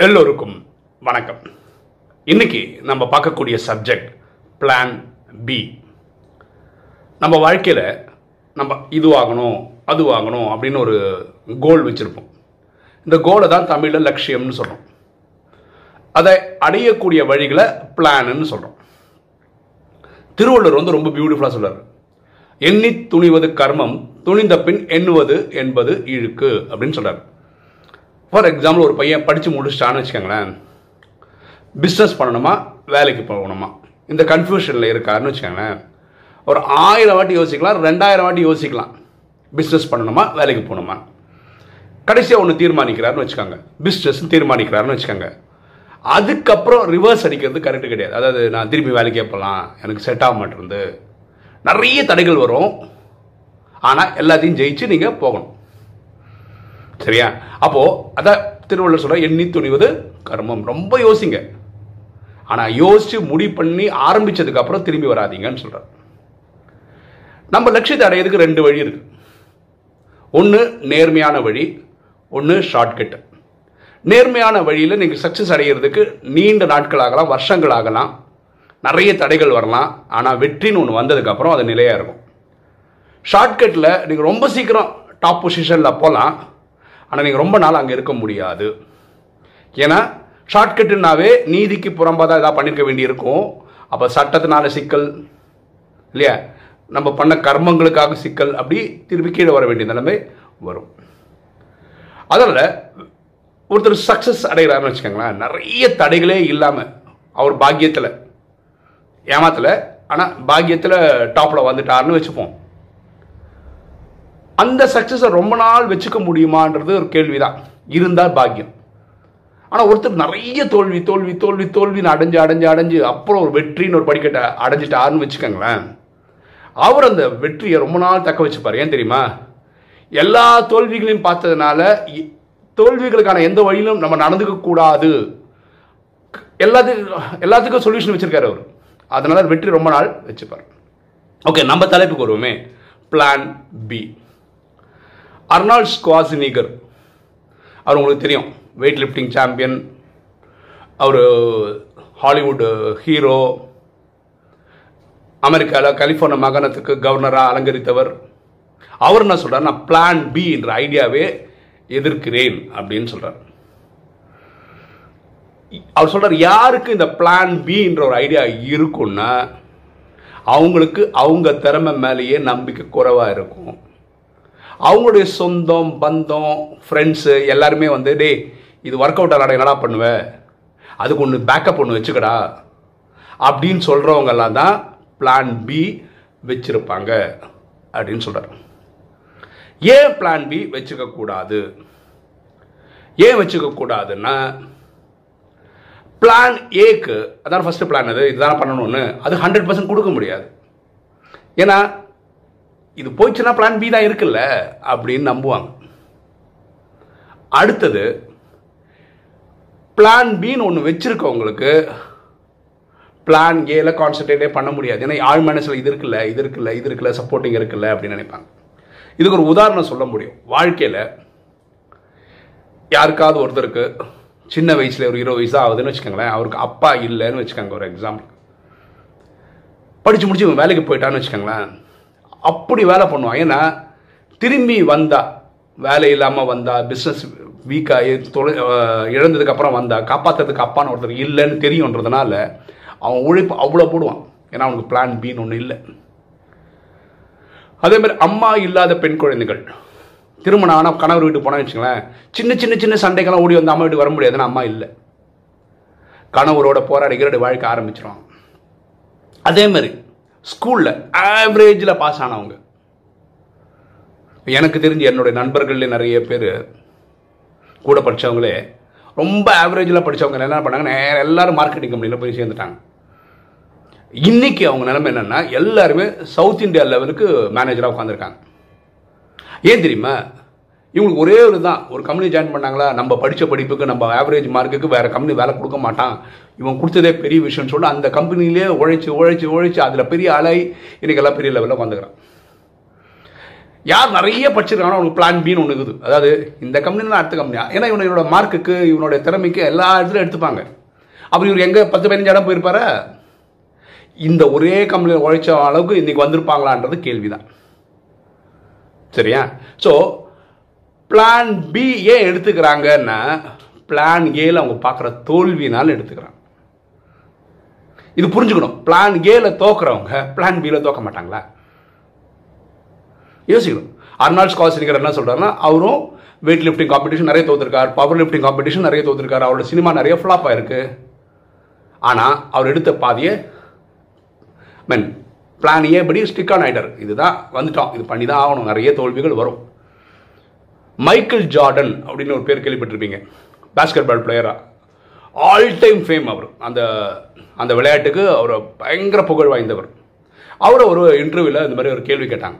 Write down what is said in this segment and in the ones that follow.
எல்லோருக்கும் வணக்கம். இன்னைக்கு நம்ம பார்க்கக்கூடிய சப்ஜெக்ட் பிளான் பி நம்ம வாழ்க்கையில் நம்ம இது வாங்கணும் அது வாங்கணும் அப்படின்னு ஒரு கோல் வச்சுருப்போம். இந்த கோலை தான் தமிழில் லட்சியம்னு சொல்கிறோம் அதை அடையக்கூடிய வழிகளை பிளான்னு சொல்கிறோம் திருவள்ளுவர் வந்து ரொம்ப பியூட்டிஃபுல்லாக சொல்கிறார் எண்ணி துணிவது கர்மம் துணிந்த பின் எண்ணுவது என்பது இழுக்கு அப்படின்னு சொல்கிறார் ஃபார் எக்ஸாம்பிள் ஒரு பையன் படித்து முடிச்சிட்டான்னு வச்சுக்கோங்களேன். பிஸ்னஸ் பண்ணணுமா? வேலைக்கு போகணுமா? இந்த கன்ஃபியூஷனில் இருக்காருன்னு வச்சுக்கோங்களேன். ஒரு ஆயிரம் வாட்டி யோசிக்கலாம் ரெண்டாயிரம் வாட்டி யோசிக்கலாம். பிஸ்னஸ் பண்ணணுமா? வேலைக்கு போகணுமா? கடைசியாக ஒன்று தீர்மானிக்கிறாருன்னு வச்சுக்கோங்க. பிஸ்னஸ் தீர்மானிக்கிறாருன்னு வச்சுக்கோங்க. அதுக்கப்புறம் ரிவர்ஸ் அடிக்கிறது கரெக்டு கிடையாது. அதாவது நான் திரும்பி வேலைக்கே போகலாம் எனக்கு செட் ஆக மாட்டேருந்து நிறைய தடைகள் வரும். ஆனால் எல்லாத்தையும் ஜெயிச்சு நீங்கள் போகணும். சரியா? அப்போ அதான் திருவள்ளுவர் சொல்ற எண்ணி துணிவது கர்மம். ரொம்ப யோசிங்க. ஆனா யோசிச்சு முடி பண்ணி ஆரம்பிச்சதுக்கு அப்புறம் திரும்பி வராதீங்கன்னு சொல்றார். நம்ம லட்சியத்தை அடையிறதுக்கு ரெண்டு வழி இருக்கு. ஒன்று நேர்மையான வழி ஒன்று ஷார்ட்கட் நேர்மையான வழியில் நீங்கள் சக்ஸஸ் அடைகிறதுக்கு நீண்ட நாட்கள் ஆகலாம் வருஷங்கள் ஆகலாம் நிறைய தடைகள் வரலாம். ஆனால் வெற்றின்னு ஒன்று வந்ததுக்கப்புறம் அது நிலையாக இருக்கும். ஷார்ட்கட்டில் நீங்கள் ரொம்ப சீக்கிரம் டாப் பொசிஷனில் போகலாம் ஆனால் நீங்கள் ரொம்ப நாள் அங்கே இருக்க முடியாது. ஏன்னா ஷார்ட்கட்டுனாவே நீதிக்கு புறம்பாக தான் ஏதாவது பண்ணியிருக்க வேண்டியிருக்கும். அப்போ சட்டத்தினால சிக்கல் இல்லையா? நம்ம பண்ண கர்மங்களுக்காக சிக்கல் அப்படி திருப்பி கீழே வர வேண்டிய நிலைமை வரும். அதில் ஒருத்தர் சக்ஸஸ் அடைகிறாருன்னு வச்சுக்கோங்களேன் நிறைய தடைகளே இல்லாமல் அவர் பாக்கியத்தில் ஏமாத்தில். ஆனால் பாக்கியத்தில் டாப்பில் வந்துட்டாருன்னு வச்சுப்போம். அந்த சக்ஸஸை ரொம்ப நாள் வச்சுக்க முடியுமான்றது ஒரு கேள்விதான். இருந்தால் பாக்கியம். ஆனால் ஒருத்தர் நிறைய தோல்வி தோல்வி தோல்வி தோல்வின்னு அடைஞ்சு அடைஞ்சு அடைஞ்சு அப்புறம் ஒரு வெற்றின்னு ஒரு படிக்கட்டை அடைஞ்சிட்டாருன்னு வச்சுக்கோங்களேன். அவர் அந்த வெற்றியை ரொம்ப நாள் தக்க வச்சுப்பார். ஏன் தெரியுமா? எல்லா தோல்விகளையும் பார்த்ததுனால இ- தோல்விகளுக்கான எந்த வழியிலும் நம்ம நடந்துக்க கூடாது. எல்லாத்துக்கும் எல்லாத்துக்கும் சொல்யூஷன் வச்சுருக்காரு அவர். அதனால வெற்றி ரொம்ப நாள் வச்சுப்பார். ஓகே நம்ம தலைப்புக்கு வருவோமே. Plan B Arnold Schwarzenegger. அவர் உங்களுக்கு தெரியும். வெயிட் லிஃப்டிங் சாம்பியன் அவர் ஹாலிவுட் ஹீரோ அமெரிக்காவில் கலிஃபோர்னியா மாகாணத்துக்கு கவர்னராக அலங்கரித்தவர். அவர் என்ன சொல்கிறார் நான் பிளான் பி என்ற ஐடியாவே எதிர்க்கிறேன் அப்படின்னு சொல்கிறார் அவர் சொல்கிறார் யாருக்கு இந்த பிளான் பின்ற ஒரு ஐடியா இருக்குன்னா அவங்களுக்கு அவங்க திறமை மேலேயே நம்பிக்கை குறைவாக இருக்கும். அவங்களுடைய சொந்தம் பந்தம் ஃப்ரெண்ட்ஸு எல்லாருமே வந்து டேய் இது ஒர்க் அவுட் ஆகலாம் என்னடா பண்ணுவ? அதுக்கு ஒன்று பேக்கப் ஒன்று வச்சுக்கடா. அப்படின்னு சொல்கிறவங்கெல்லாம் தான் பிளான் பி வச்சுருப்பாங்க அப்படின்னு சொல்கிறார் ஏன் பிளான் பி வச்சுக்கக்கூடாது ஏன் வச்சுக்கக்கூடாதுன்னா பிளான் ஏக்கு அதான் ஃபஸ்ட்டு பிளான் அது இதுதான் பண்ணணும்னு அது ஹண்ட்ரட் பர்சன்ட் கொடுக்க முடியாது. ஏன்னா இது போச்சுன்னா பிளான் பி தான் இருக்குல்ல? அப்படின்னு நம்புவாங்க. அடுத்தது பிளான் பின்னு ஒன்று வச்சிருக்கவங்களுக்கு பிளான் ஏல கான்சென்ட்ரேட்டே பண்ண முடியாது. ஏன்னா ஆள் மனசில் இது இருக்குல்ல இது இருக்குல்ல இது இருக்குல்ல சப்போர்ட்டிங் இருக்குல்ல அப்படின்னு நினைப்பாங்க. இதுக்கு ஒரு உதாரணம் சொல்ல முடியும். வாழ்க்கையில் யாருக்காவது ஒருத்தருக்கு சின்ன வயசுல ஒரு இருபது வயசு ஆகுதுன்னு வச்சுக்கோங்களேன். அவருக்கு அப்பா இல்லைன்னு வச்சுக்கோங்க ஒரு எக்ஸாம்பிள் படித்து முடிச்சு வேலைக்கு போயிட்டான்னு வச்சுக்கோங்களேன். அப்படி வேலை பண்ணுவான். ஏன்னா திரும்பி வந்தா வேலை இல்லாமல் வந்தா பிஸ்னஸ் வீக்காகி தொலை இழந்ததுக்கப்புறம் வந்தா காப்பாற்றுறதுக்கு அப்பான்னு ஒருத்தர் இல்லைன்னு தெரியுன்றதுனால அவன் உழைப்பு அவ்வளோ போடுவான். ஏன்னா அவனுக்கு பிளான் பின்னு ஒன்று இல்லை. அதே மாதிரி அம்மா இல்லாத பெண் குழந்தைகள். திருமணம் ஆனால் கணவர் வீட்டுக்கு போனால் வச்சுங்களேன் சின்ன சின்ன சின்ன சண்டைக்கெல்லாம் ஓடி வந்து அம்மா வீட்டுக்கு வர முடியாதுன்னு அம்மா இல்லை. கணவரோட போராடி கிரடி வாழ்க்கை ஆரம்பிச்சிடும் அதே மாதிரி ஸ்கூலில் ஆவரேஜில் பாஸ் ஆனவங்க. எனக்கு தெரிஞ்சு என்னுடைய நண்பர்கள்லேயே நிறைய பேர் கூட படித்தவங்களே ரொம்ப ஆவரேஜில் படித்தவங்க என்ன பண்ணாங்க நேரம் எல்லோரும் மார்க்கெட்டிங் கம்பெனியில் போய் சேர்ந்துட்டாங்க. இன்னைக்கு அவங்க நிலைமை என்னென்னா எல்லாருமே சவுத் இந்தியா லெவலுக்கு மேனேஜராக உட்காந்துருக்காங்க ஏன் தெரியுமா? இவங்களுக்கு ஒரே ஒரு தான் ஒரு கம்பெனி ஜாயின் பண்ணாங்களா நம்ம படித்த படிப்புக்கு நம்ம ஆவரேஜ் மார்க்குக்கு வேறு கம்பெனி வேலை கொடுக்க மாட்டான். இவன் கொடுத்ததே பெரிய விஷயம்னு சொல்லிட்டு அந்த கம்பெனிலே உழைச்சி உழைச்சி உழைச்சி அதில் பெரிய ஆளாய் இன்றைக்கி எல்லாம் பெரிய லெவலில் வந்துக்கிறான் யார் நிறைய படிச்சிருக்கானோ அவனுக்கு பிளான் பின்னு ஒன்று இருக்குது. அதாவது இந்த கம்பெனி அடுத்த கம்பெனியா ஏன்னா இவனோட இவனோட மார்க்குக்கு இவனுடைய திறமைக்கு எல்லா இடத்துலையும் எடுத்துப்பாங்க. அப்புறம் இவர் எங்கே பத்து பதினஞ்சு இடம் போயிருப்பாரா? இந்த ஒரே கம்பெனியில் உழைச்ச அளவுக்கு இன்றைக்கி வந்திருப்பாங்களான்றது கேள்விதான். சரியா? ஸோ பிளான் பி ஏன் எடுத்துக்கிறாங்கன்னா பிளான் ஏல அவங்க பார்க்குற தோல்வினால எடுத்துக்கிறாங்க. இது புரிஞ்சுக்கணும். பிளான் ஏல தோக்குறவங்க பிளான் பியில் தோக்க மாட்டாங்களா? யோசிக்கணும். அர்னால்ட் ஸ்காசிங்கர் என்ன சொல்கிறாருன்னா அவரும் வெயிட் லிஃப்டிங் காம்படிஷன் நிறைய தோத்துருக்கார் பவர் லிஃப்டிங் காம்படிஷன் நிறைய தோத்துருக்கார் அவரோட சினிமா நிறைய ஃப்ளாப் ஆயிருக்கு. ஆனால் அவர் எடுத்த பாதியை மென் பிளான் ஏ படி ஸ்டிக் ஆன் ஆகிட்டார் இதுதான் வந்துட்டோம். இது பண்ணி தான் ஆகணும். நிறைய தோல்விகள் வரும். மைக்கேல் ஜார்டன் அப்படின்னு ஒரு பேர் கேள்விப்பட்டிருப்பீங்க. பேஸ்கெட் பால் பிளேயராக ஆல் டைம் ஃபேம் அவர். அந்த அந்த விளையாட்டுக்கு அவர் பயங்கர புகழ் வாய்ந்தவர். அவரை ஒரு இன்டர்வியூவில் இந்த மாதிரி ஒரு கேள்வி கேட்டாங்க.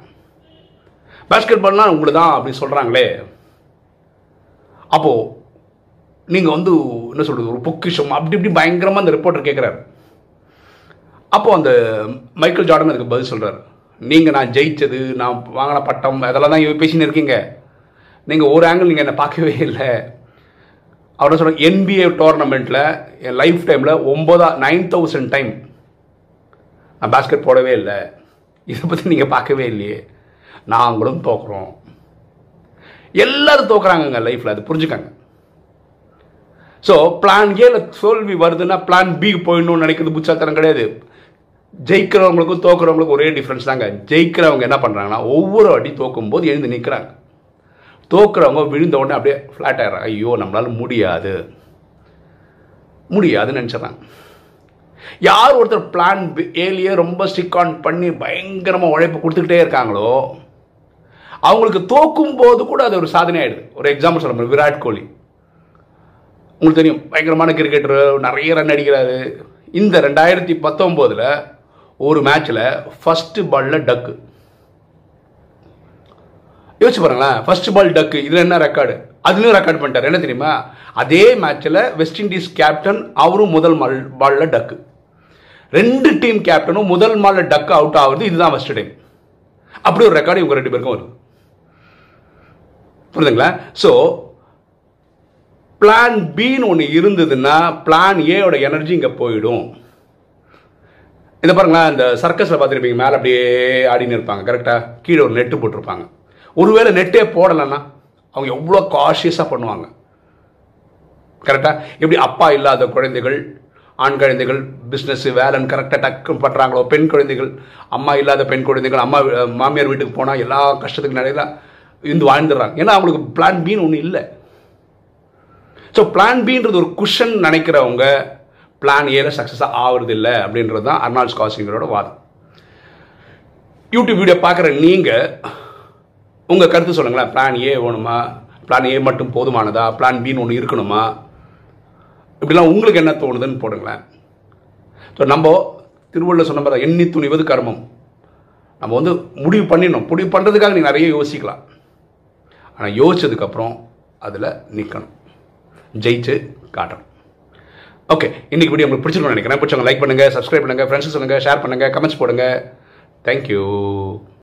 பேஸ்கெட் பால்னால் உங்களை தான் அப்படின்னு சொல்கிறாங்களே அப்போது நீங்கள் வந்து என்ன சொல்கிறது ஒரு பொக்கிஷம் அப்படி இப்படி பயங்கரமாக அந்த ரிப்போர்ட்டர் கேட்குறாரு அப்போது அந்த மைக்கேல் ஜார்டன் அதுக்கு பதில் சொல்கிறார் நீங்கள் நான் ஜெயித்தது நான் வாங்கின பட்டம் அதெல்லாம் தான் பேசின்னு இருக்கீங்க. நீங்கள் ஒரு ஆங்கிள் நீங்கள் என்னை பார்க்கவே இல்லை. அவர் சொல்ல என்பிஏ டோர்னமெண்ட்டில் என் லைஃப் டைமில் ஒம்பதா நைன் தௌசண்ட் டைம் நான் பாஸ்கெட் போடவே இல்லை. இதை பற்றி நீங்கள் பார்க்கவே இல்லையே. நாங்களும் தோக்குறோம். எல்லாரும் தோக்குறாங்கங்க லைஃப்பில் அது புரிஞ்சுக்காங்க. ஸோ பிளான் ஏல தோல்வி வருதுன்னா பிளான் பி போயிடணும்னு நினைக்கிறது புச்சாத்தனம் கிடையாது. ஜெயிக்கிறவங்களுக்கும் தோக்குறவங்களுக்கும் ஒரே டிஃப்ரென்ஸ் தாங்க. ஜெயிக்கிறவங்க என்ன பண்ணுறாங்கன்னா ஒவ்வொரு அடி தோக்கும் போது எழுந்து நிற்கிறாங்க தோக்குறவங்க விழுந்த உடனே அப்படியே ஃப்ளாட் ஆயிடுறாங்க. ஐயோ நம்மளால முடியாது. முடியாதுன்னு நினச்சிடறாங்க. யார் ஒருத்தர் பிளான் ஏலியே ரொம்ப ஸ்டிக் ஆன் பண்ணி பயங்கரமாக உழைப்பு கொடுத்துக்கிட்டே இருக்காங்களோ அவங்களுக்கு தோக்கும் போது கூட அது ஒரு சாதனை ஆயிடுது. ஒரு எக்ஸாம்பிள் சொல்ல முடியும் விராட் கோலி. உங்களுக்கு தெரியும் பயங்கரமான கிரிக்கெட்டர் நிறைய ரன் அடிக்கிறாரு. இந்த ரெண்டாயிரத்தி பத்தொம்போதில் ஒரு மேட்ச்சில் ஃபஸ்ட்டு பாலில் டக்கு யோசிச்சு பாருங்களேன். ஃபர்ஸ்ட் பால் டக்கு இதில் என்ன ரெக்கார்டு அதுலேயும் ரெக்கார்ட் பண்ணிட்டார். என்ன தெரியுமா? அதே மேட்ச்சில் வெஸ்ட் இண்டீஸ் கேப்டன் அவரும் முதல் மால் பாலில் டக்கு ரெண்டு டீம் கேப்டனும் முதல் மாலில் டக்கு அவுட் ஆகுது இதுதான் ஃபர்ஸ்ட் டைம் அப்படி ஒரு ரெக்கார்டு இவங்க ரெண்டு பேருக்கும் வருது. புரியுதுங்களா? ஸோ பிளான் பின்னு ஒன்று இருந்ததுன்னா பிளான் ஏயோட எனர்ஜி இங்கே போயிடும். இதை பாருங்களேன். இந்த சர்க்கஸில் பார்த்துருப்பீங்க. மேலே அப்படியே ஆடின்னு இருப்பாங்க. கரெக்டாக கீழே ஒரு நெட்டு போட்டிருப்பாங்க. ஒருவேளை நெட்டே போடலைன்னா அவங்க எவ்வளோ காஷியஸாக பண்ணுவாங்க. கரெக்டாக எப்படி அப்பா இல்லாத குழந்தைகள் ஆண் குழந்தைகள் பிஸ்னஸ்ஸு வேலைன்னு கரெக்டாக டக்கு பண்ணுறாங்களோ பெண் குழந்தைகள் அம்மா இல்லாத பெண் குழந்தைகள் அம்மா மாமியார் வீட்டுக்கு போனால் எல்லா கஷ்டத்துக்கு நிறைய இருந்து வாழ்ந்துடுறாங்க. ஏன்னா அவங்களுக்கு பிளான் பின்னு ஒன்றும் இல்லை. ஸோ பிளான் பின்றது ஒரு குஷன் நினைக்கிறவங்க பிளான் ஏல சக்ஸஸாக ஆகுறது இல்லை அப்படின்றது தான் அர்னால்ட் ஸ்காசிங்கரோட வாதம். யூடியூப் வீடியோ பார்க்குற நீங்கள் உங்கள் கருத்து சொல்லுங்களேன். பிளான் ஏ வேணுமா? பிளான் ஏ மட்டும் போதுமானதா? பிளான் பின்னு ஒன்று இருக்கணுமா? இப்படிலாம் உங்களுக்கு என்ன தோணுதுன்னு போடுங்களேன். ஸோ நம்ம திருவள்ளுவர் சொன்ன மாதிரி எண்ணி துணிவது கர்மம். நம்ம வந்து முடிவு பண்ணிடணும். முடிவு பண்ணுறதுக்காக நீங்கள் நிறைய யோசிக்கலாம். ஆனால் யோசிச்சதுக்கப்புறம் அதில் நிற்கணும் ஜெயிச்சு காட்டணும். ஓகே இன்றைக்கி வீடியோ உங்களுக்கு பிடிச்சிருக்கணும் நினைக்கிறேன். பிடிச்சவங்க லைக் பண்ணுங்கள் சப்ஸ்கிரைப் பண்ணுங்கள் ஃப்ரெண்ட்ஸ் சொல்லுங்கள் ஷேர் பண்ணுங்கள் கமெண்ட்ஸ் போடுங்க. தேங்க்யூ